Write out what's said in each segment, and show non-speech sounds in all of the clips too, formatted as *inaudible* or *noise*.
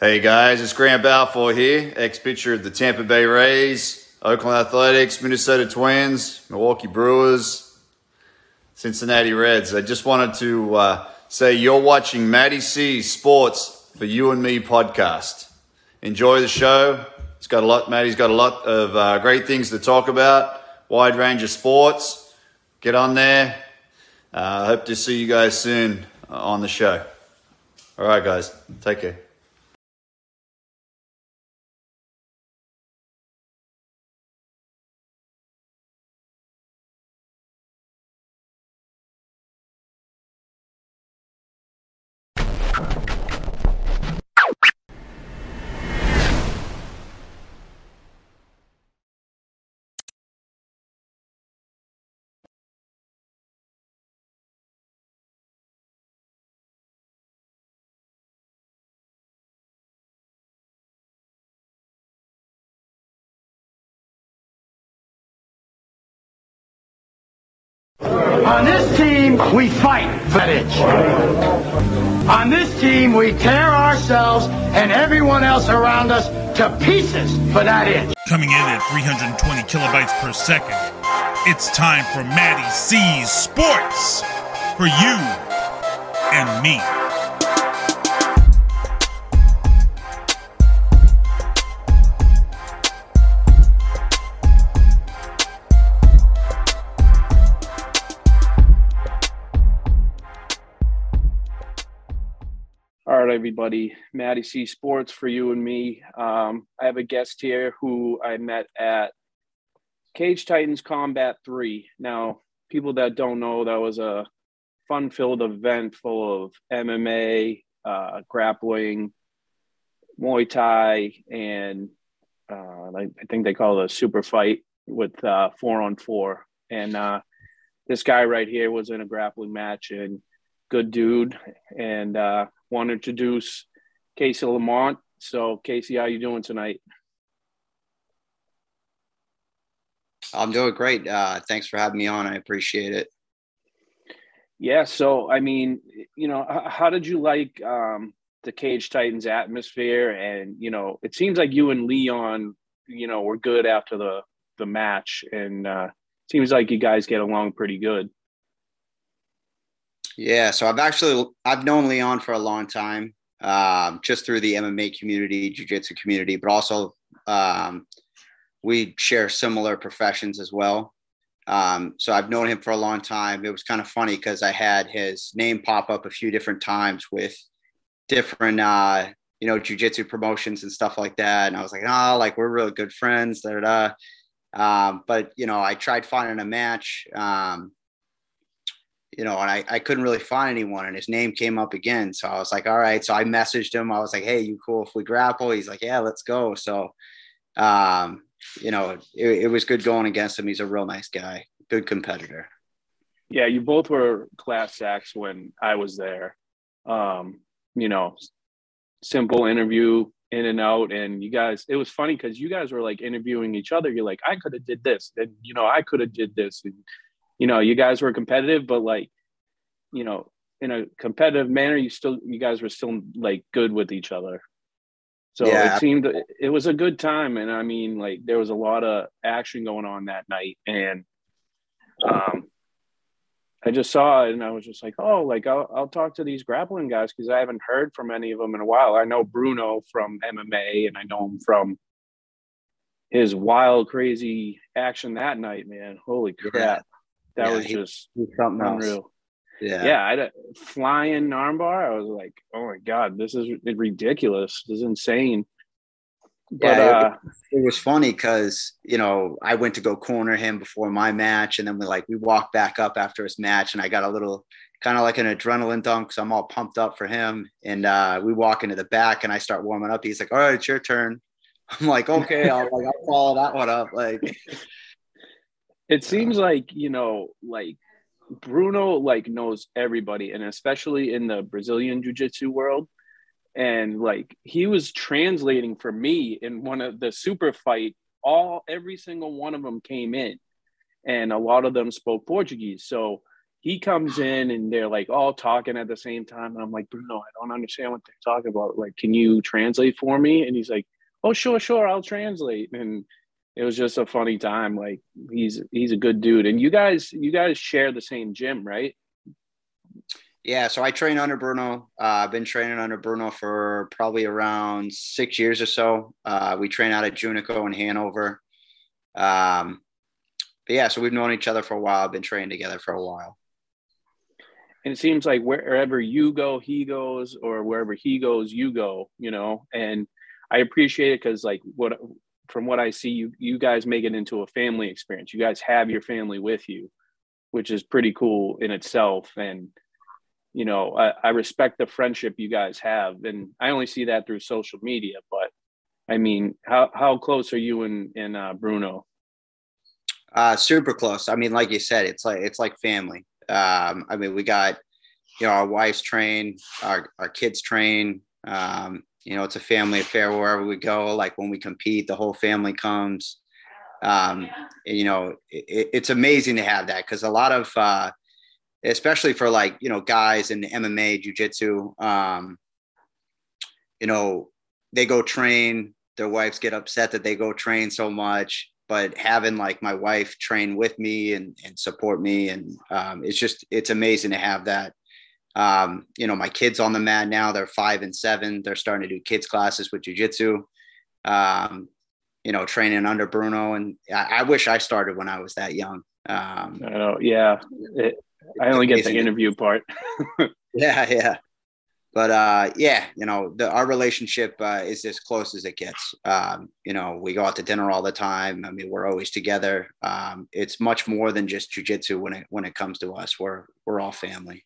Hey guys, it's Grant Balfour here, ex pitcher of the Tampa Bay Rays, Oakland Athletics, Minnesota Twins, Milwaukee Brewers, Cincinnati Reds. I just wanted to uh, say you're watching Matty C Sports for You and Me podcast. Enjoy the show. It's got a lot. Matty's got a lot of uh, great things to talk about. Wide range of sports. Get on there. I uh, hope to see you guys soon on the show. All right, guys. Take care. We fight for that itch. On this team, we tear ourselves and everyone else around us to pieces for that itch. Coming in at 320 kilobytes per second, it's time for Matty C's Sports for you and me. Everybody. Matty C Sports for you and me. Um, I have a guest here who I met at Cage Titans Combat 3. Now, people that don't know, that was a fun filled event full of MMA, uh, grappling, Muay Thai, and uh, I, I think they call it a super fight with uh, four on four. And uh, this guy right here was in a grappling match and good dude. And uh, want to introduce Casey Lamont. So, Casey, how you doing tonight? I'm doing great. Uh, thanks for having me on. I appreciate it. Yeah. So, I mean, you know, how did you like um, the Cage Titans atmosphere? And you know, it seems like you and Leon, you know, were good after the the match, and uh, seems like you guys get along pretty good. Yeah, so I've actually I've known Leon for a long time, um, just through the MMA community, jiu-jitsu community, but also um, we share similar professions as well. Um, so I've known him for a long time. It was kind of funny because I had his name pop up a few different times with different, uh, you know, jiu-jitsu promotions and stuff like that. And I was like, oh, like we're really good friends. Da, da. Um, but you know, I tried finding a match. Um, you know, and I, I couldn't really find anyone and his name came up again. So I was like, all right. So I messaged him. I was like, Hey, you cool if we grapple? He's like, yeah, let's go. So, um, you know, it, it was good going against him. He's a real nice guy, good competitor. Yeah. You both were class acts when I was there. Um, you know, simple interview in and out. And you guys, it was funny because you guys were like interviewing each other. You're like, I could have did this. And, you know, I could have did this. And, you know, you guys were competitive, but like, you know, in a competitive manner, you still, you guys were still like good with each other. So yeah. it seemed it was a good time, and I mean, like there was a lot of action going on that night, and um, I just saw it, and I was just like, oh, like I'll I'll talk to these grappling guys because I haven't heard from any of them in a while. I know Bruno from MMA, and I know him from his wild, crazy action that night. Man, holy crap! That yeah, was just something unreal. Else. Yeah, yeah. I had a flying armbar. I was like, oh my god, this is ridiculous. This is insane. But yeah, uh, it, it, was funny because you know I went to go corner him before my match, and then we like we walked back up after his match, and I got a little kind of like an adrenaline dump because I'm all pumped up for him. And uh, we walk into the back, and I start warming up. He's like, "All right, it's your turn." *laughs* I'm like, "Okay, I'll like I'll follow that one up." Like, it seems like you know like bruno like knows everybody and especially in the brazilian jiu-jitsu world and like he was translating for me in one of the super fight all every single one of them came in and a lot of them spoke portuguese so he he comes in and they're like all talking at the same time. And I'm like, Bruno, I don't understand what they're talking about. Like, can you translate for me? And he's like, Oh, sure, sure, I'll translate. And it was just a funny time. Like he's he's a good dude. And you guys you guys share the same gym, right? Yeah, so I train under Bruno. Uh, I've been training under Bruno for probably around six years or so. Uh, we train out at Junico in Hanover. Um, but yeah, so we've known each other for a while. I've been training together for a while. And it seems like wherever you go, he goes, or wherever he goes, you go. You know, and I appreciate it because, like, what from what I see, you you guys make it into a family experience. You guys have your family with you, which is pretty cool in itself. And you know, I, I respect the friendship you guys have, and I only see that through social media. But I mean, how how close are you and and uh, Bruno? Uh, super close. I mean, like you said, it's like it's like family. Um, I mean, we got you know our wives train, our our kids train. Um, you know, it's a family affair wherever we go. Like when we compete, the whole family comes. Um, you know, it, it's amazing to have that because a lot of uh, especially for like you know guys in MMA, jiu-jitsu, um, you know, they go train. Their wives get upset that they go train so much, but having like my wife train with me and, and support me, and um, it's just it's amazing to have that. Um, you know, my kids on the mat now, they're five and seven. They're starting to do kids classes with jujitsu. Um, you know, training under Bruno. And I, I, wish I started when I was that young. Um, I know. Yeah. It, I only get the interview part. *laughs* yeah, yeah. But uh, yeah, you know, the, our relationship uh, is as close as it gets. Um, you know, we go out to dinner all the time. I mean, we're always together. Um, it's much more than just jujitsu when it when it comes to us. We're we're all family.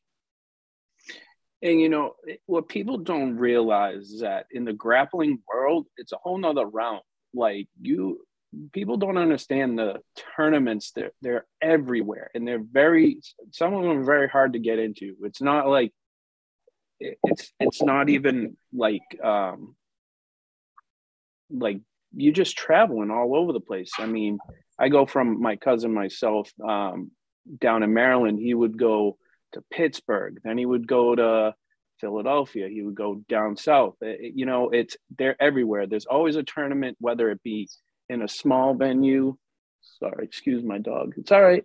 And you know what people don't realize is that in the grappling world, it's a whole nother realm. Like you, people don't understand the tournaments. They're, they're everywhere and they're very some of them are very hard to get into. It's not like it's it's not even like um like you're just traveling all over the place. I mean i go from my cousin myself um down in maryland he would go to pittsburgh then he would go to philadelphia he would go down south it, you know it's they're everywhere there's always a tournament whether it be in a small venue. Sorry, excuse my dog. It's all right.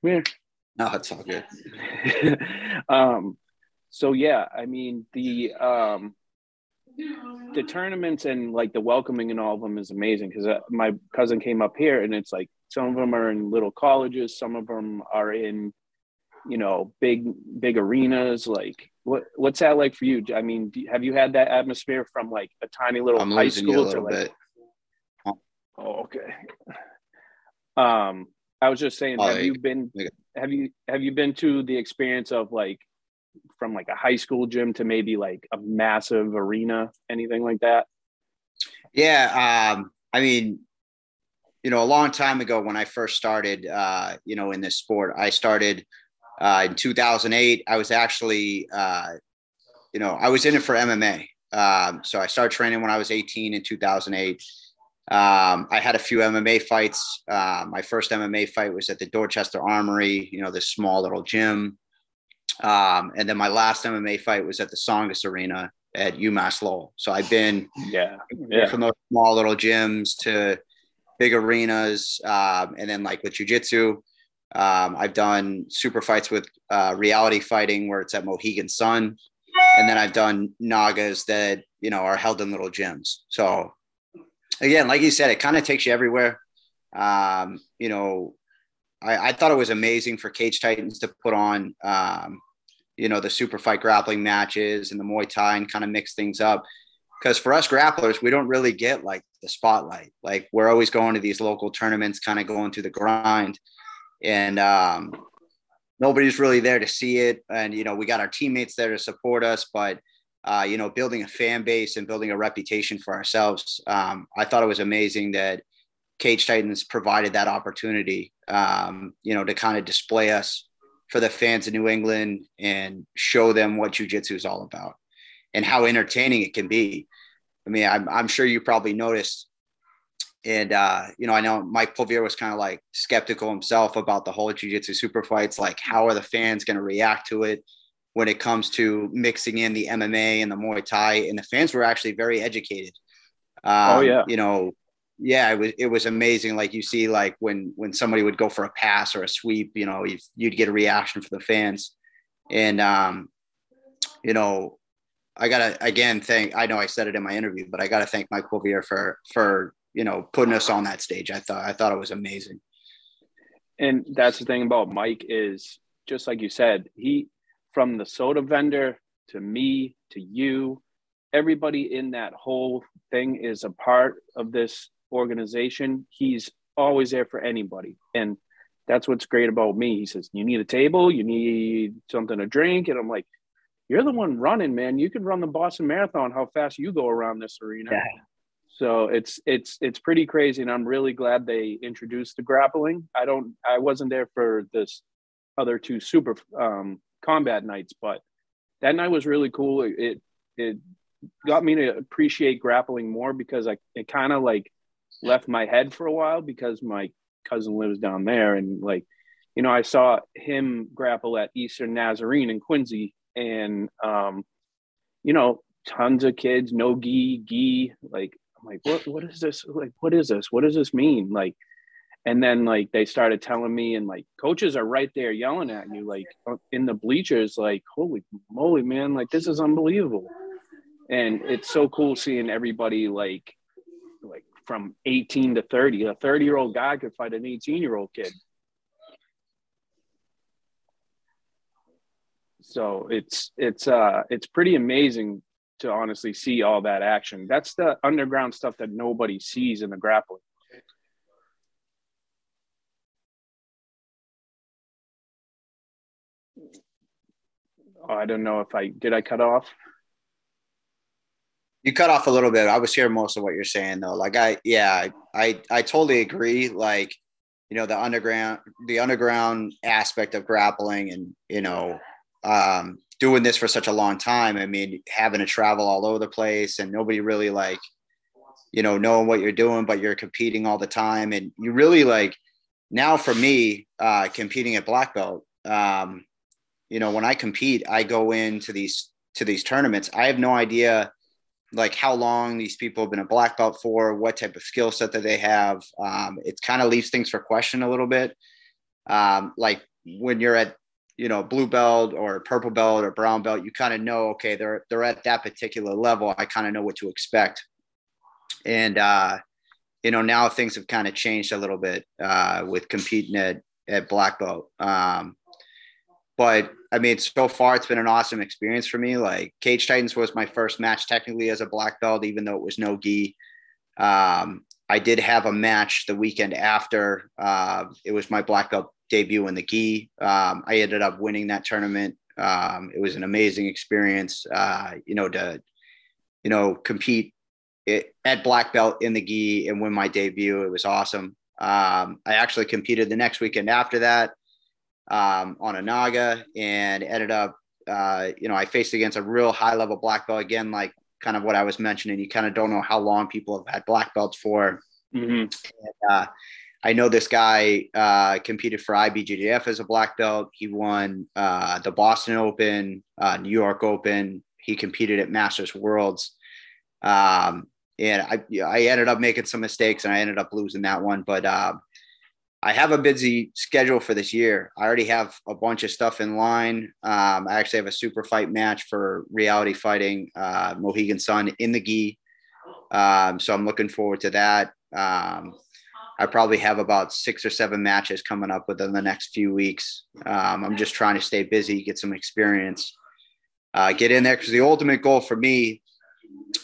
Come here. No, it's all good. *laughs* um, so yeah, I mean the um, the tournaments and like the welcoming and all of them is amazing because uh, my cousin came up here and it's like some of them are in little colleges, some of them are in you know big big arenas. Like what what's that like for you? I mean, do, have you had that atmosphere from like a tiny little I'm high school to like? Bit. Oh, okay. Um, I was just saying, have you been have you have you been to the experience of like from like a high school gym to maybe like a massive arena, anything like that? Yeah, um, I mean, you know, a long time ago when I first started, uh, you know, in this sport, I started uh, in 2008. I was actually, uh, you know, I was in it for MMA. Um, so I started training when I was 18 in 2008. Um, I had a few MMA fights. Uh, my first MMA fight was at the Dorchester Armory, you know, this small little gym. Um, and then my last MMA fight was at the Tsongas Arena at UMass Lowell. So I've been yeah, yeah. from those small little gyms to big arenas. Um, and then like with jujitsu, um, I've done super fights with uh, reality fighting where it's at Mohegan Sun. And then I've done Nagas that, you know, are held in little gyms. So again, like you said, it kind of takes you everywhere. Um, you know, I, I, thought it was amazing for Cage Titans to put on, um, you know, the super fight grappling matches and the Muay Thai and kind of mix things up. Because for us grapplers, we don't really get like the spotlight. Like we're always going to these local tournaments, kind of going through the grind, and um, nobody's really there to see it. And you know, we got our teammates there to support us, but uh, you know, building a fan base and building a reputation for ourselves. Um, I thought it was amazing that Cage Titans provided that opportunity, um, you know, to kind of display us for the fans in New England and show them what jujitsu is all about and how entertaining it can be. I mean, I'm, I'm sure you probably noticed and uh, you know, I know Mike Pulvier was kind of like skeptical himself about the whole jiu-jitsu super fights. Like, how are the fans going to react to it when it comes to mixing in the MMA and the Muay Thai? And the fans were actually very educated. Um, oh yeah, you know, yeah, it was it was amazing. Like you see, like when when somebody would go for a pass or a sweep, you know, you'd, you'd get a reaction from the fans, and um, you know, I gotta again thank. I know I said it in my interview, but I gotta thank Mike Pulvier for for you know putting us on that stage. I thought I thought it was amazing. And that's the thing about Mike is just like you said, he from the soda vendor to me to you, everybody in that whole thing is a part of this organization. He's always there for anybody. And that's what's great about me. He says, You need a table, you need something to drink. And I'm like, You're the one running, man. You could run the Boston Marathon, how fast you go around this arena. Yeah. So it's it's it's pretty crazy, and I'm really glad they introduced the grappling. I don't I wasn't there for this other two super um, combat nights, but that night was really cool. It it got me to appreciate grappling more because I it kind of like left my head for a while because my cousin lives down there and like you know I saw him grapple at Eastern Nazarene in Quincy and um you know tons of kids no gi gi like I'm like, what what is this? Like, what is this? What does this mean? Like, and then like they started telling me, and like coaches are right there yelling at you, like uh, in the bleachers, like, holy moly, man, like this is unbelievable. And it's so cool seeing everybody like like from 18 to 30. A 30 year old guy could fight an 18 year old kid. So it's it's uh it's pretty amazing to honestly see all that action. That's the underground stuff that nobody sees in the grappling. Oh, I don't know if I did. I cut off. You cut off a little bit. I was hearing most of what you're saying though. Like I, yeah, I, I totally agree. Like, you know, the underground, the underground aspect of grappling, and you know, um, doing this for such a long time. I mean, having to travel all over the place and nobody really like, you know, knowing what you're doing, but you're competing all the time. And you really like now for me, uh, competing at black belt, um, you know, when I compete, I go into these, to these tournaments. I have no idea like how long these people have been a black belt for, what type of skill set that they have. Um, it kind of leaves things for question a little bit. Um, like when you're at you know blue belt or purple belt or brown belt you kind of know okay they're they're at that particular level i kind of know what to expect. And uh you know now things have kind of changed a little bit uh with competing at at black belt. Um but i mean so far it's been an awesome experience for me. Like cage titans was my first match technically as a black belt even though it was no gi. Um i did have a match the weekend after uh it was my black belt debut in the gi. Um, I ended up winning that tournament. Um, it was an amazing experience, uh, you know, to, you know, compete it, at black belt in the gi and win my debut. It was awesome. Um, I actually competed the next weekend after that um, on a Naga and ended up, uh, you know, I faced against a real high level black belt again, like kind of what I was mentioning. You kind of don't know how long people have had black belts for. Mm-hmm. And, uh, I know this guy uh, competed for IBJJF as a black belt. He won uh, the Boston Open, uh, New York Open. He competed at Masters Worlds. Um, and I, I ended up making some mistakes and I ended up losing that one. But uh, I have a busy schedule for this year. I already have a bunch of stuff in line. Um, I actually have a super fight match for reality fighting uh, Mohegan Sun in the gi. Um, so I'm looking forward to that. Um, I probably have about six or seven matches coming up within the next few weeks. Um, I'm just trying to stay busy, get some experience, uh, get in there because the ultimate goal for me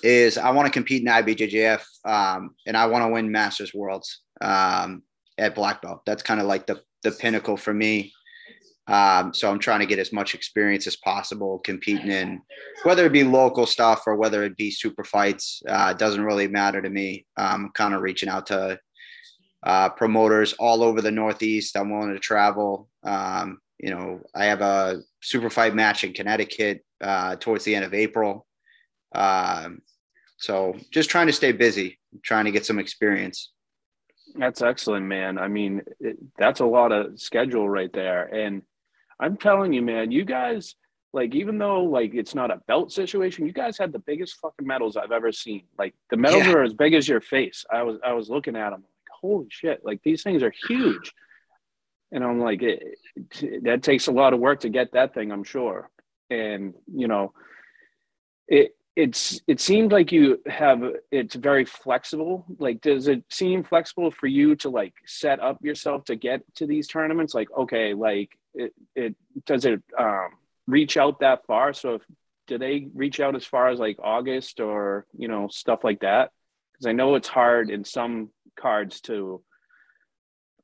is I want to compete in IBJJF um, and I want to win Masters Worlds um, at black belt. That's kind of like the the pinnacle for me. Um, so I'm trying to get as much experience as possible competing in whether it be local stuff or whether it be super fights. Uh, doesn't really matter to me. I'm kind of reaching out to uh, promoters all over the Northeast. I'm willing to travel. Um, you know, I have a super fight match in Connecticut uh, towards the end of April. Um, so just trying to stay busy, trying to get some experience. That's excellent, man. I mean, it, that's a lot of schedule right there. And I'm telling you, man, you guys, like, even though like it's not a belt situation, you guys had the biggest fucking medals I've ever seen. Like, the medals Yeah. are as big as your face. I was I was looking at them, holy shit! Like these things are huge. And I'm like, it, it- that takes a lot of work to get that thing, I'm sure. And you know, it it's it seemed like you have it's very flexible like does it seem flexible for you to like set up yourself to get to these tournaments like okay like it, it does it um reach out that far so if do they reach out as far as like august or you know stuff like that because i know it's hard in some cards to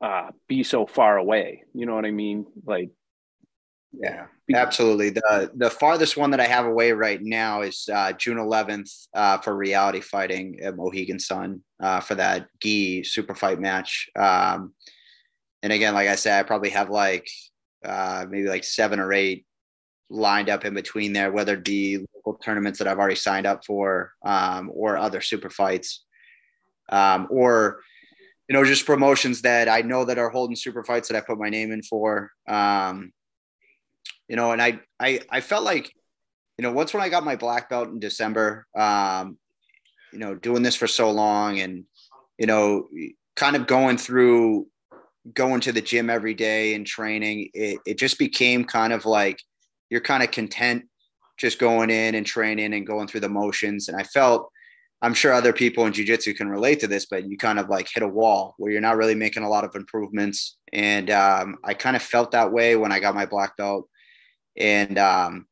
uh be so far away you know what i mean like Yeah, absolutely. The the farthest one that I have away right now is uh, June 11th uh, for reality fighting at Mohegan Sun uh, for that gi super fight match. Um, and again, like I said, I probably have like uh, maybe like seven or eight lined up in between there, whether it be local tournaments that I've already signed up for um, or other super fights, um, or you know just promotions that I know that are holding super fights that I put my name in for. Um, you know, and I, I, I felt like, you know, once when I got my black belt in December, um, you know, doing this for so long and, you know, kind of going through, going to the gym every day and training, it, it just became kind of like, you're kind of content just going in and training and going through the motions. And I felt, I'm sure other people in jujitsu can relate to this, but you kind of like hit a wall where you're not really making a lot of improvements. And um, I kind of felt that way when I got my black belt. And um,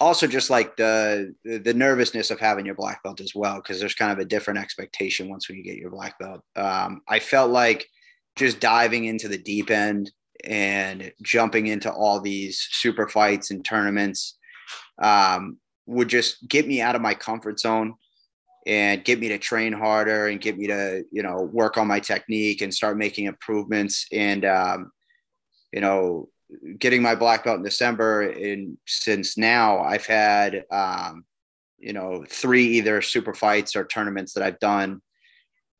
also just like the the nervousness of having your black belt as well because there's kind of a different expectation once when you get your black belt. Um, i felt like just diving into the deep end and jumping into all these super fights and tournaments um, would just get me out of my comfort zone and get me to train harder and get me to you know work on my technique and start making improvements and um, you know getting my black belt in December and since now I've had um, you know three either super fights or tournaments that I've done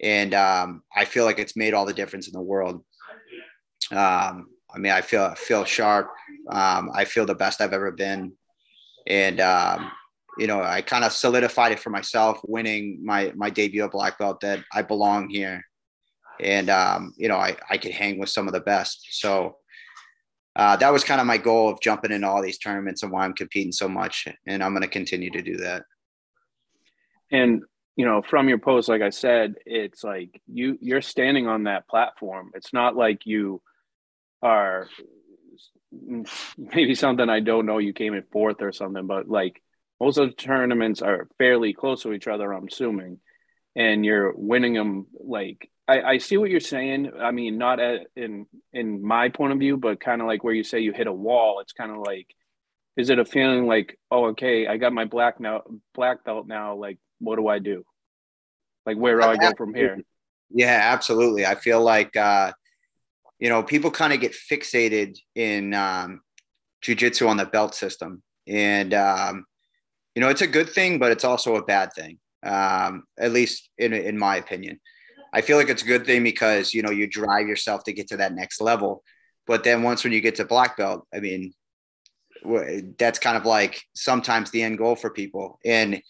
and um, I feel like it's made all the difference in the world. Um, I mean I feel I feel sharp. Um, I feel the best I've ever been and um, you know I kind of solidified it for myself winning my my debut at black belt that I belong here and um, you know I, I could hang with some of the best so uh, that was kind of my goal of jumping into all these tournaments and why I'm competing so much. And I'm going to continue to do that. and you know from your post like i said it's like you you're standing on that platform it's not like you are *laughs* maybe something i don't know you came in fourth or something but like most of the tournaments are fairly close to each other i'm assuming and you're winning them like I, I see what you're saying. I mean, not at, in in my point of view, but kind of like where you say you hit a wall. It's kind of like, is it a feeling like, oh, okay, I got my black now black belt now. Like, what do I do? Like, where do I go from here? Yeah, absolutely. I feel like, uh, you know, people kind of get fixated in um, jujitsu on the belt system. And, um, you know, it's a good thing, but it's also a bad thing, um, at least in, in my opinion. I feel like it's a good thing because, you know, you drive yourself to get to that next level. But then once when you get to black belt, I mean, that's kind of like sometimes the end goal for people. And,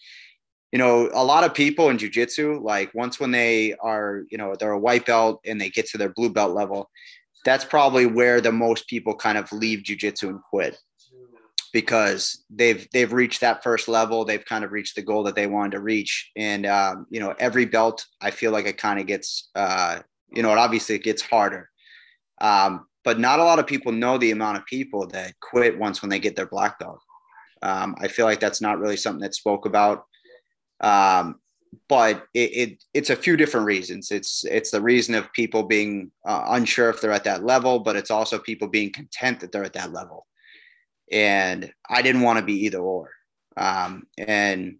you know, a lot of people in jujitsu, like once when they are, you know, they're a white belt and they get to their blue belt level, that's probably where the most people kind of leave jujitsu and quit because they've they've reached that first level. They've kind of reached the goal that they wanted to reach, and um, you know, every belt, I feel like it kind of gets, uh, you know, it obviously it gets harder. Um, but not a lot of people know the amount of people that quit once when they get their black belt. Um, I feel like that's not really something that's spoke about. Um, but it, it, it's a few different reasons. It's it's the reason of people being uh, unsure if they're at that level, but it's also people being content that they're at that level. And I didn't want to be either or. Um, and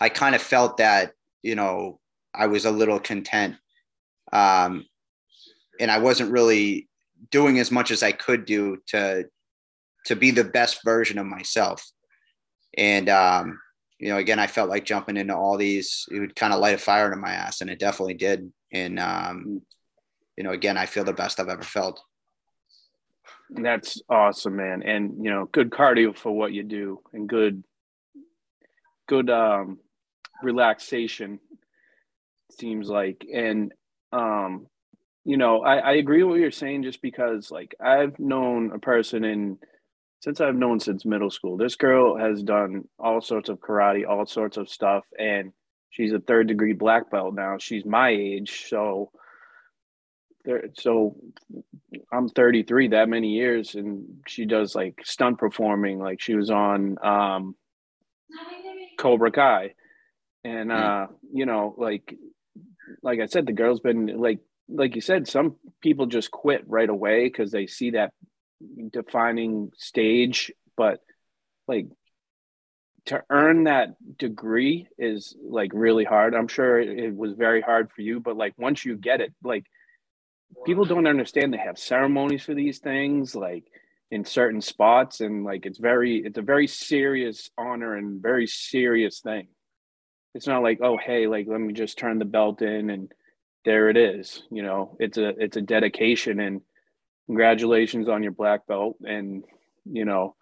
I kind of felt that you know I was a little content, um, and I wasn't really doing as much as I could do to to be the best version of myself. And um, you know, again, I felt like jumping into all these, it would kind of light a fire into my ass, and it definitely did. And um, you know, again, I feel the best I've ever felt. That's awesome, man. And you know, good cardio for what you do and good good um relaxation seems like. And um, you know, I, I agree with what you're saying just because like I've known a person in since I've known since middle school. This girl has done all sorts of karate, all sorts of stuff, and she's a third degree black belt now. She's my age, so so I'm 33 that many years and she does like stunt performing like she was on um Cobra Kai and hmm. uh you know like like I said the girl's been like like you said some people just quit right away cuz they see that defining stage but like to earn that degree is like really hard. I'm sure it was very hard for you but like once you get it like people don't understand they have ceremonies for these things like in certain spots and like it's very it's a very serious honor and very serious thing. It's not like oh hey like let me just turn the belt in and there it is you know? It's a it's a dedication and congratulations on your black belt and you know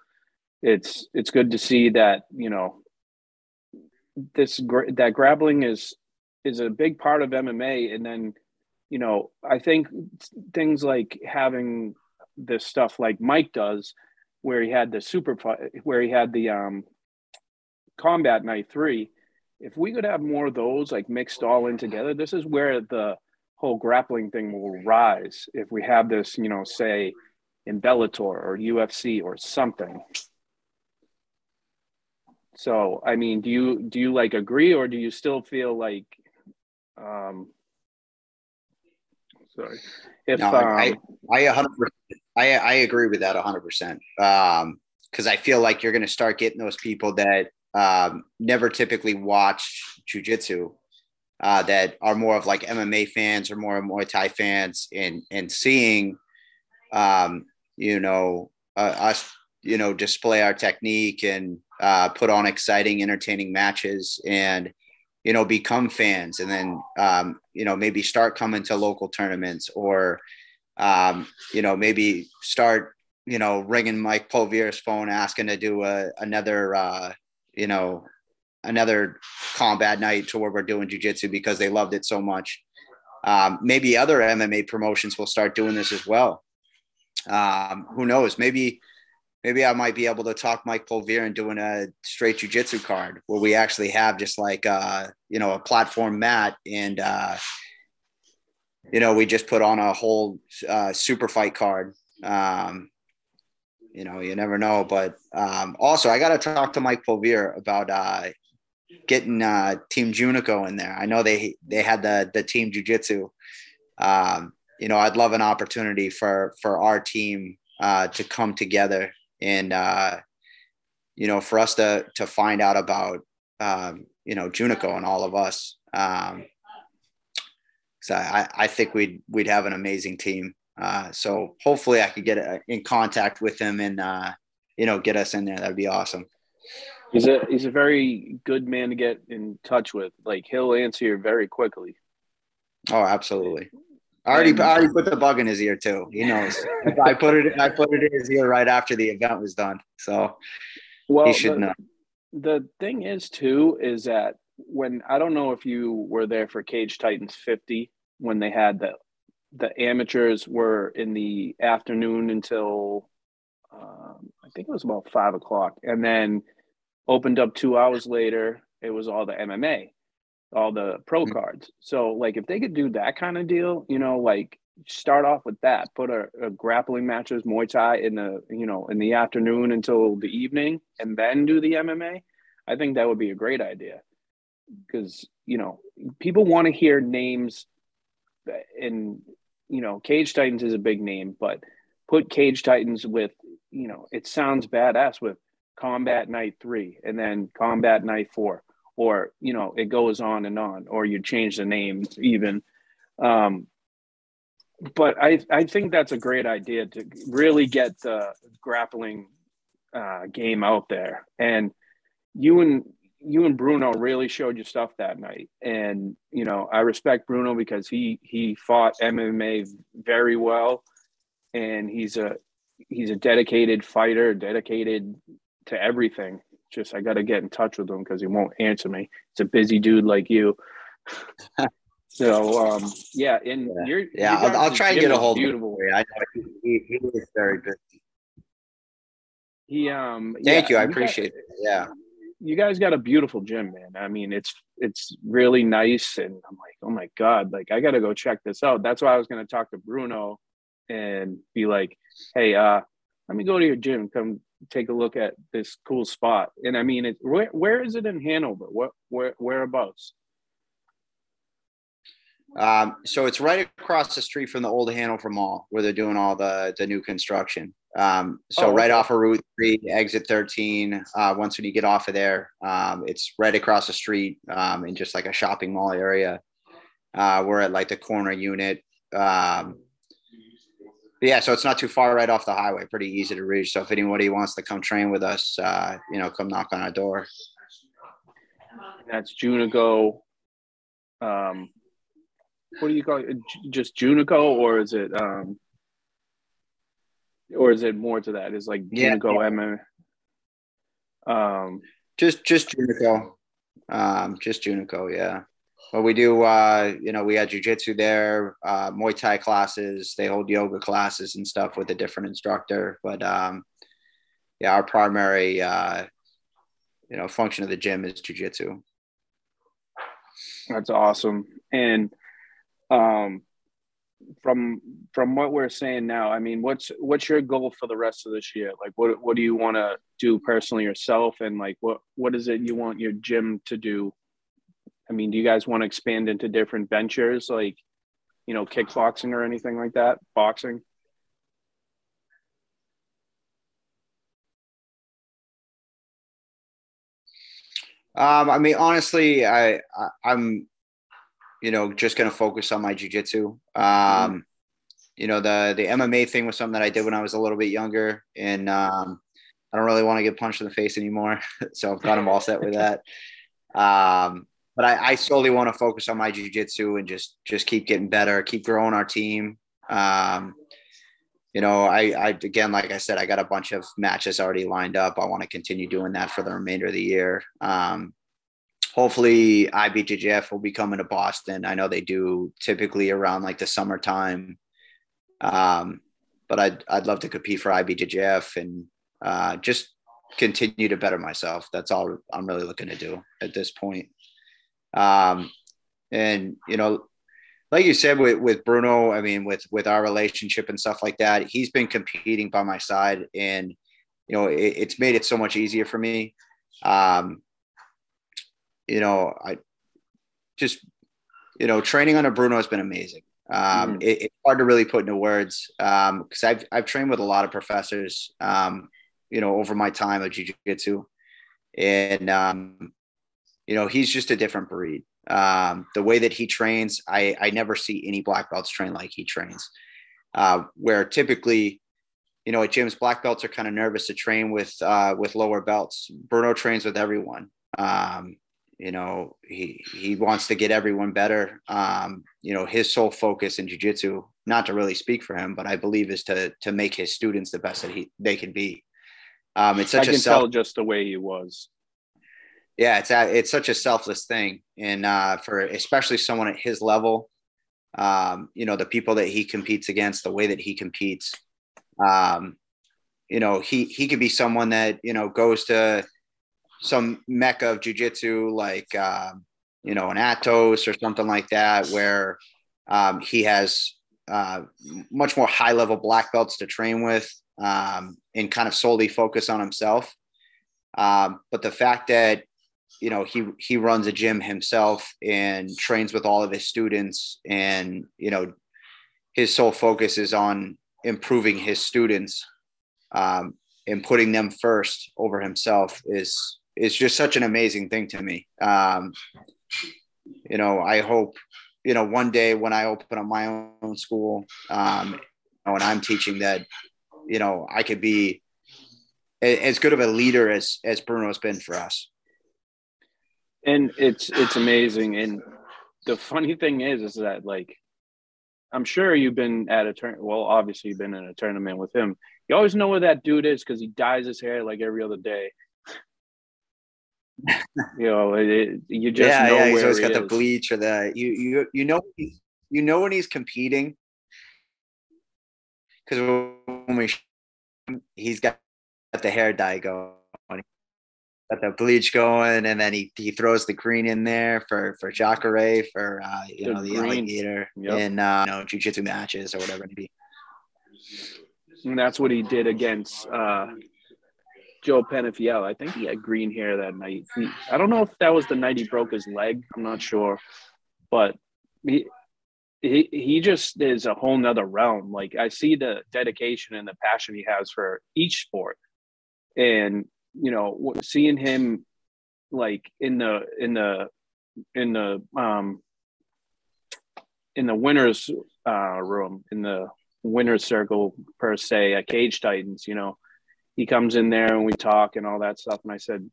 it's it's good to see that you know this that grappling is is a big part of MMA and then you know, I think things like having this stuff like Mike does, where he had the super, where he had the um, combat night three. If we could have more of those like mixed all in together, this is where the whole grappling thing will rise. If we have this, you know, say in Bellator or UFC or something. So, I mean, do you do you like agree or do you still feel like um Sorry. If no, um, I, I, I 100%, I, I agree with that 100%. Um, because I feel like you're going to start getting those people that um, never typically watch jujitsu, uh, that are more of like MMA fans or more Muay Thai fans, and and seeing, um, you know, uh, us, you know, display our technique and uh, put on exciting, entertaining matches, and you know, become fans and then, um, you know, maybe start coming to local tournaments or, um, you know, maybe start, you know, ringing Mike Povier's phone, asking to do a, another, uh, you know, another combat night to where we're doing jujitsu because they loved it so much. Um, maybe other MMA promotions will start doing this as well. Um, who knows? Maybe maybe I might be able to talk Mike Povier and doing a straight jujitsu card where we actually have just like uh, you know a platform mat and uh, you know we just put on a whole uh, super fight card. Um, you know, you never know. But um, also, I got to talk to Mike Povier about uh, getting uh, Team Junico in there. I know they they had the the team jujitsu. Um, you know, I'd love an opportunity for for our team uh, to come together and uh, you know for us to to find out about um, you know Junico and all of us. Um, so I, I think we'd we'd have an amazing team. Uh, so hopefully I could get uh, in contact with him and uh, you know get us in there. That'd be awesome. He's a he's a very good man to get in touch with. Like he'll answer you very quickly. Oh, absolutely. I already, I already put the bug in his ear too. He knows. *laughs* I put it. I put it in his ear right after the event was done. So well, he should the, know. The thing is too is that when I don't know if you were there for Cage Titans 50 when they had the the amateurs were in the afternoon until um, I think it was about five o'clock, and then opened up two hours later. It was all the MMA all the pro mm-hmm. cards. So like if they could do that kind of deal, you know, like start off with that, put a, a, grappling matches, Muay Thai in the, you know, in the afternoon until the evening and then do the MMA. I think that would be a great idea because, you know, people want to hear names and, you know, Cage Titans is a big name, but put Cage Titans with, you know, it sounds badass with Combat Night 3 and then Combat Night 4 or you know it goes on and on or you change the name even. Um, but I, I think that's a great idea to really get the grappling uh, game out there. And you and you and Bruno really showed your stuff that night, and you know I respect Bruno because he he fought MMA very well, and he's a he's a dedicated fighter, dedicated to everything. Just I got to get in touch with him because he won't answer me. It's a busy dude like you. *laughs* so um, yeah, and Yeah, you're yeah I'll, I'll try and get a hold of him. beautiful. I know he, he, he is very busy. He um Thank yeah, you. I appreciate it. Yeah. you guys got a beautiful gym, man. I mean, it's it's really nice, and I'm like, oh my god, like I got to go check this out. That's why I was going to talk to Bruno and be like, hey, uh, let me go to your gym, come take a look at this cool spot. And I mean, it where where is it in Hanover? What where whereabouts? Um, so it's right across the street from the old Hanover Mall where they're doing all the the new construction. Um, so Oh, right okay. off of Route Three, exit 13. Uh, once when you get off of there, um, it's right across the street um, in just like a shopping mall area. Uh, we're at like the corner unit. Um, but yeah, so it's not too far right off the highway, pretty easy to reach. So if anybody wants to come train with us, uh, you know, come knock on our door. That's Junico. Um, what do you call it? Just Junico, or is it um, or is it more to that? Is like Yeah, Junico MM? Um, Just just Junico. Um, just Junico, yeah. But we do uh, you know, we had jujitsu there, uh, Muay Thai classes, they hold yoga classes and stuff with a different instructor. But um yeah, our primary uh you know function of the gym is jujitsu. That's awesome. And um from from what we're saying now, I mean, what's what's your goal for the rest of this year? Like what what do you want to do personally yourself and like what what is it you want your gym to do? I mean, do you guys want to expand into different ventures like you know, kickboxing or anything like that? Boxing? Um, I mean, honestly, I, I I'm, you know, just gonna focus on my jujitsu. Um, you know, the the MMA thing was something that I did when I was a little bit younger, and um, I don't really want to get punched in the face anymore, *laughs* so I've got them all set with that. Um, but I, I solely want to focus on my jujitsu and just just keep getting better, keep growing our team. Um, you know, I, I again, like I said, I got a bunch of matches already lined up. I want to continue doing that for the remainder of the year. Um, hopefully, IBJJF will be coming to Boston. I know they do typically around like the summertime. Um, but I'd I'd love to compete for IBJJF and uh, just continue to better myself. That's all I'm really looking to do at this point. Um, and you know, like you said with, with Bruno, I mean, with with our relationship and stuff like that, he's been competing by my side, and you know, it, it's made it so much easier for me. Um, you know, I just you know, training under Bruno has been amazing. Um, Mhm. it, it's hard to really put into words Um, because I've I've trained with a lot of professors, um, you know, over my time of jiu-jitsu, and um, you know, he's just a different breed. Um, the way that he trains, I, I never see any black belts train like he trains. Uh, where typically, you know, at gyms, black belts are kind of nervous to train with uh, with lower belts. Bruno trains with everyone. Um, you know, he he wants to get everyone better. Um, you know, his sole focus in jujitsu, not to really speak for him, but I believe is to to make his students the best that he they can be. Um, it's I such a self tell just the way he was. Yeah it's a, it's such a selfless thing. And uh, for especially someone at his level um, you know the people that he competes against the way that he competes um, you know he he could be someone that you know goes to some mecca of jujitsu like um, you know an atos or something like that where um, he has uh, much more high level black belts to train with um, and kind of solely focus on himself. Um, but the fact that you know he he runs a gym himself and trains with all of his students and you know his sole focus is on improving his students um, and putting them first over himself is is just such an amazing thing to me. Um, you know i hope you know one day when i open up my own school um, you know, and i'm teaching that you know i could be as good of a leader as as bruno's been for us and it's it's amazing. And the funny thing is, is that like, I'm sure you've been at a turn. Well, obviously you've been in a tournament with him. You always know where that dude is because he dyes his hair like every other day. you know, it, you just yeah, know yeah. He's always he got the bleach or the you you you know you know when he's competing because when we he's got the hair dye going, got the bleach going, and then he he throws the green in there for for Jacare for uh, you The know the green. alligator Yep. in uh, you know jujitsu matches or whatever it be. And that's what he did against uh, Joe Penafiel. I think he had green hair that night. He, I don't know if that was the night he broke his leg. I'm not sure, but he he he just is a whole nother realm. Like I see the dedication and the passion he has for each sport, and you know, seeing him like in the in the in the um in the winners uh room in the winner's circle per se at Cage Titans, you know, he comes in there and we talk and all that stuff. And I said,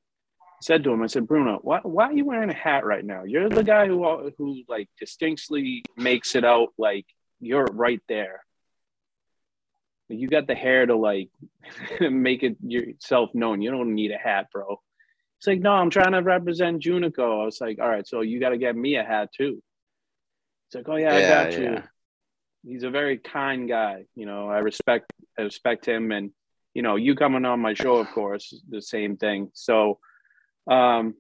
said to him, I said, Bruno, why, why are you wearing a hat right now? You're the guy who, who like distinctly makes it out like you're right there. You got the hair to like *laughs* make it yourself known. You don't need a hat, bro. It's like, no, I'm trying to represent Junico. I was like, all right, so you got to get me a hat too. It's like, oh yeah, I Yeah, got you yeah. he's a very kind guy. You know, I respect I respect him, and you know, you coming on my show, of course, the same thing. So, um,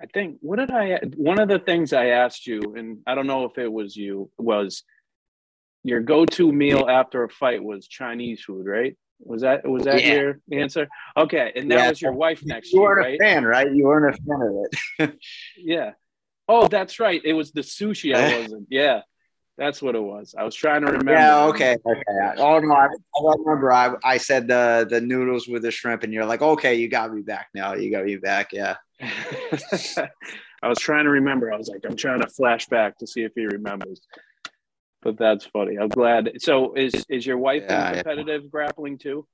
I think what did I? One of the things I asked you, and I don't know if it was you, was your go-to meal after a fight was Chinese food, right? Was that was that Yeah. your answer? Okay, and that Yeah. was your wife next You to you, weren't right? a fan, right? You weren't a fan of it. *laughs* Yeah. Oh, that's right. It was the sushi. I *laughs* wasn't. Yeah, that's what it was. I was trying to remember. Yeah, okay, okay. Oh no, I, I remember. I, I said the the noodles with the shrimp, and you're like, okay, you got me back now. You got me back. Yeah. *laughs* I was trying to remember. I was like, I'm trying to flash back to see if he remembers. But that's funny. I'm glad. So, is is your wife Yeah, in yeah. competitive grappling too?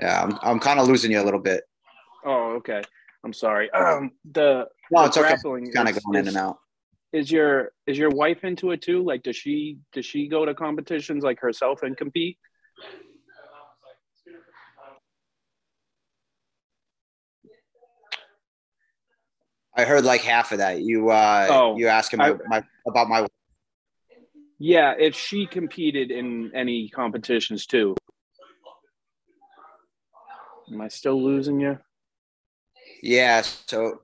Yeah, I'm, I'm kind of losing you a little bit. Oh, okay. I'm sorry. *clears throat* Um, the No, the it's okay. grappling Kind of is- going in and out. Is your is your wife into it too? Like, does she does she go to competitions like herself and compete? I heard like half of that. You uh, Oh, you asked him I- about my, about my. Yeah, if she competed in any competitions too. Am I still losing you? Yeah, so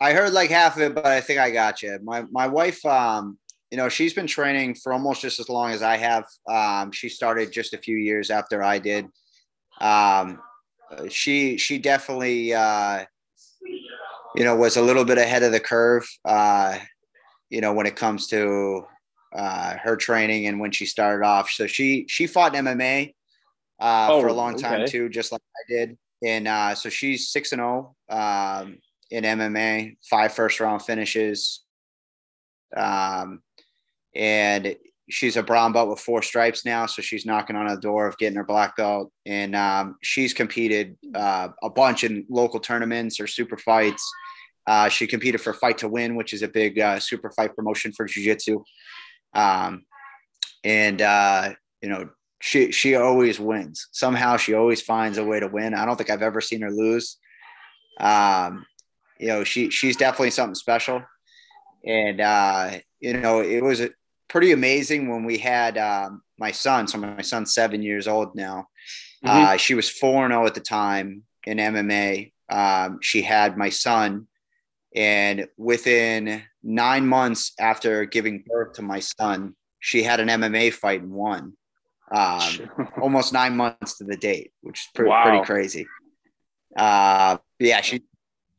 I heard like half of it, but I think I got you. My my wife, um, you know, she's been training for almost just as long as I have. Um, she started just a few years after I did. Um, she she definitely uh, you know was a little bit ahead of the curve. Uh, you know, when it comes to uh, her training and when she started off. So she she fought MMA uh, for a Oh, long time okay. too, just like I did. And uh, so she's six and zero um, in MMA, five first round finishes, um, and she's a brown belt with four stripes now. So she's knocking on the door of getting her black belt, and um, she's competed uh, a bunch in local tournaments or super fights. Uh, she competed for Fight to Win, which is a big uh, super fight promotion for jiu-jitsu. Um, and uh, you know, she she always wins. Somehow she always finds a way to win. I don't think I've ever seen her lose. Um, you know, she she's definitely something special. And uh, you know, it was pretty amazing when we had um, my son. So my son's seven years old now. Uh, she was four and zero at the time in MMA. Um, she had my son, and within nine months after giving birth to my son, she had an MMA fight and won. Um, *laughs* almost nine months to the date, which is pretty, Wow. pretty crazy. Uh, yeah, she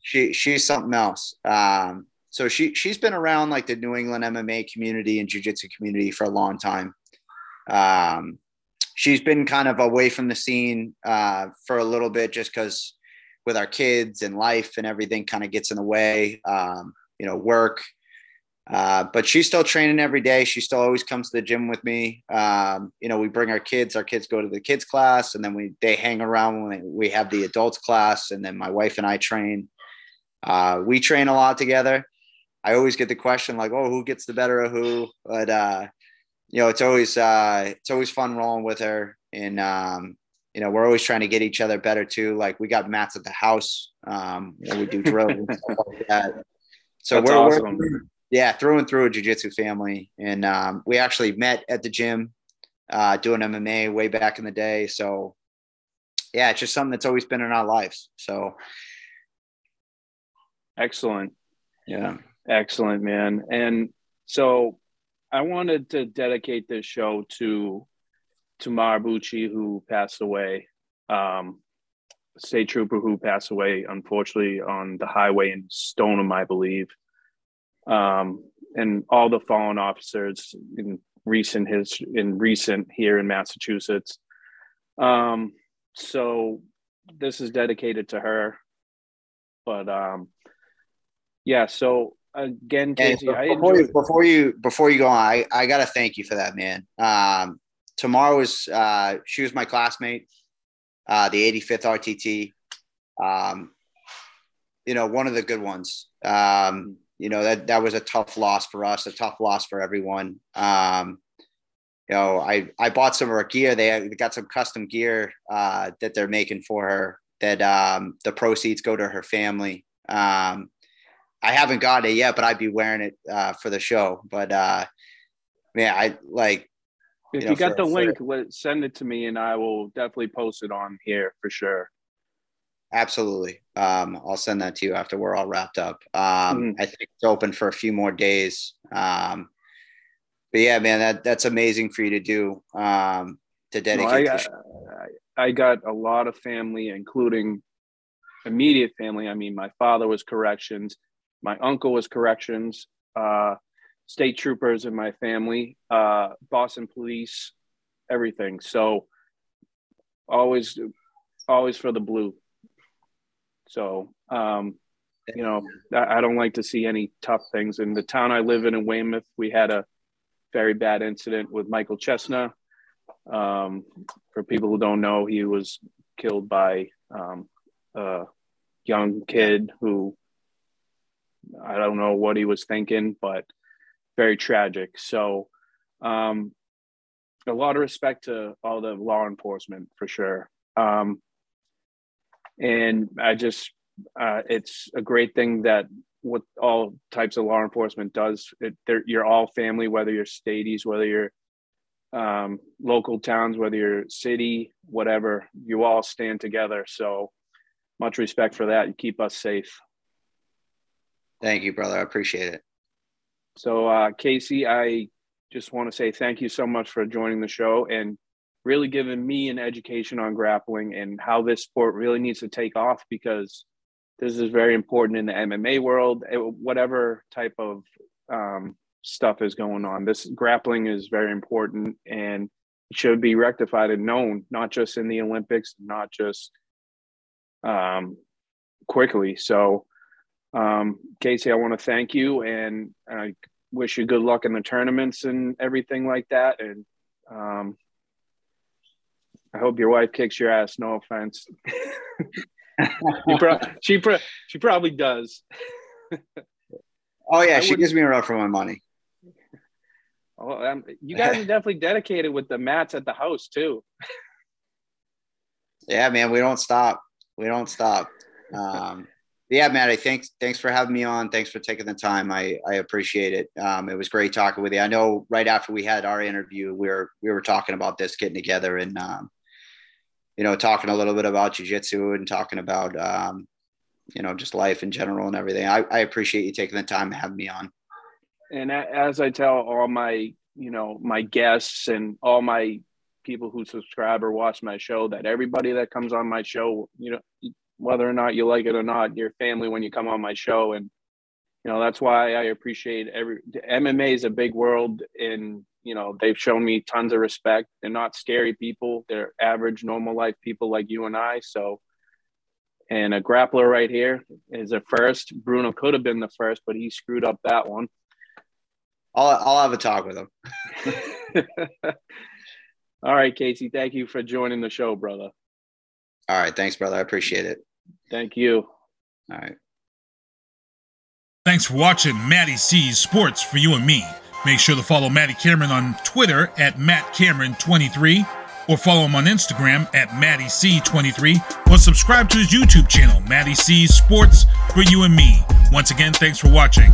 she she's something else. Um, so she she's been around like the New England MMA community and jiu-jitsu community for a long time. Um, she's been kind of away from the scene uh, for a little bit just because with our kids and life and everything kind of gets in the way. Um, you know, work. Uh, but she's still training every day. She still always comes to the gym with me. Um, you know, we bring our kids. Our kids go to the kids class, and then we they hang around when we have the adults class, and then my wife and I train. Uh, we train a lot together. I always get the question like, "Oh, who gets the better of who?" But uh, you know, it's always uh, it's always fun rolling with her, and um, you know, we're always trying to get each other better too. Like we got mats at the house um, when we do *laughs* drills and stuff like that. So That's we're, awesome. we're yeah through and through a jiu-jitsu family, and um, we actually met at the gym uh, doing MMA way back in the day. So yeah, it's just something that's always been in our lives. So Excellent. yeah. Excellent, man. And so I wanted to dedicate this show to Tamar Bucci, who passed away, um, state trooper who passed away, unfortunately, on the highway in Stoneham, I believe. Um, and all the fallen officers in recent his in recent here in Massachusetts. Um, so this is dedicated to her. But um, yeah, so again, Casey, I before, you, before you before you go on, I, I gotta thank you for that, man. Um, tomorrow is uh, she was my classmate, uh, the 85th RTT. Um, you know, one of the good ones. Um, you know that that was a tough loss for us, a tough loss for everyone. Um, you know, I I bought some of her gear. They got some custom gear uh, that they're making for her. That um, the proceeds go to her family. Um, I haven't got it yet, but I'd be wearing it uh, for the show. But uh, man, I like If you you, got for- the link, let, send it to me, and I will definitely post it on here for sure. absolutely. Um, I'll send that to you after we're all wrapped up. Um, Mhm. I think it's open for a few more days. Um, but yeah, man, that that's amazing for you to do. Um, to dedicate. I, show. I got a lot of family, including immediate family. I mean, my father was corrections, my uncle was corrections, uh, state troopers in my family, uh, Boston police, everything. So always, always for the blue. So, um, you know, I, I don't like to see any tough things. In the town I live in, in Weymouth, we had a very bad incident with Michael Chesna. Um, for people who don't know, he was killed by um, a young kid who I don't know what he was thinking, but very tragic. So, um, a lot of respect to all the law enforcement for sure. Um, and I just, uh, it's a great thing that what all types of law enforcement does. It, you're all family, whether you're stadies, whether you're um, local towns, whether you're city, whatever, you all stand together. So much respect for that. You keep us safe. Thank you, brother. I appreciate it. So, uh, Casey, I just want to say thank you so much for joining the show and really giving me an education on grappling and how this sport really needs to take off because this is very important in the MMA world, eh, whatever type of um, stuff is going on. This grappling is very important and it should be rectified and known, not just in the Olympics, not just um, quickly. So, um, Casey, I want to thank you and I wish you good luck in the tournaments and everything like that. And um, I hope your wife kicks your ass. No offense. *laughs* she, pro- she, pro- she probably does. Oh yeah, I she wouldn't- gives me a run for my money. Oh, um, you guys are definitely dedicated with the mats at the house too. Yeah, man, we don't stop. We don't stop. Um, yeah, Matt, thanks thanks for having me on. Thanks for taking the time. I I appreciate it. Um, it was great talking with you. I know right after we had our interview, we were we were talking about this getting together and um, you know talking a little bit about jujitsu and talking about um, you know just life in general and everything. I, I appreciate you taking the time to have me on. And as I tell all my, you know, my guests and all my people who subscribe or watch my show, that everybody that comes on my show, you know, whether or not you like it or not, your family when you come on my show. And, you know, that's why I appreciate every MMA is a big world and, you know, they've shown me tons of respect. They're not scary people. They're average, normal life people like you and I. So, and a grappler right here is a first. Bruno could have been the first, but he screwed up that one. I'll I'll have a talk with him. *laughs* *laughs* All right, Casey. Thank you for joining the show, brother. All right, thanks, brother. I appreciate it. Thank you. All right. Thanks for watching Matty C's Sports for you and me. Make sure to follow Matty Cameron on Twitter at MattCameron23 or follow him on Instagram at MattyC23 or subscribe to his YouTube channel, Matty C's Sports for you and me. Once again, thanks for watching.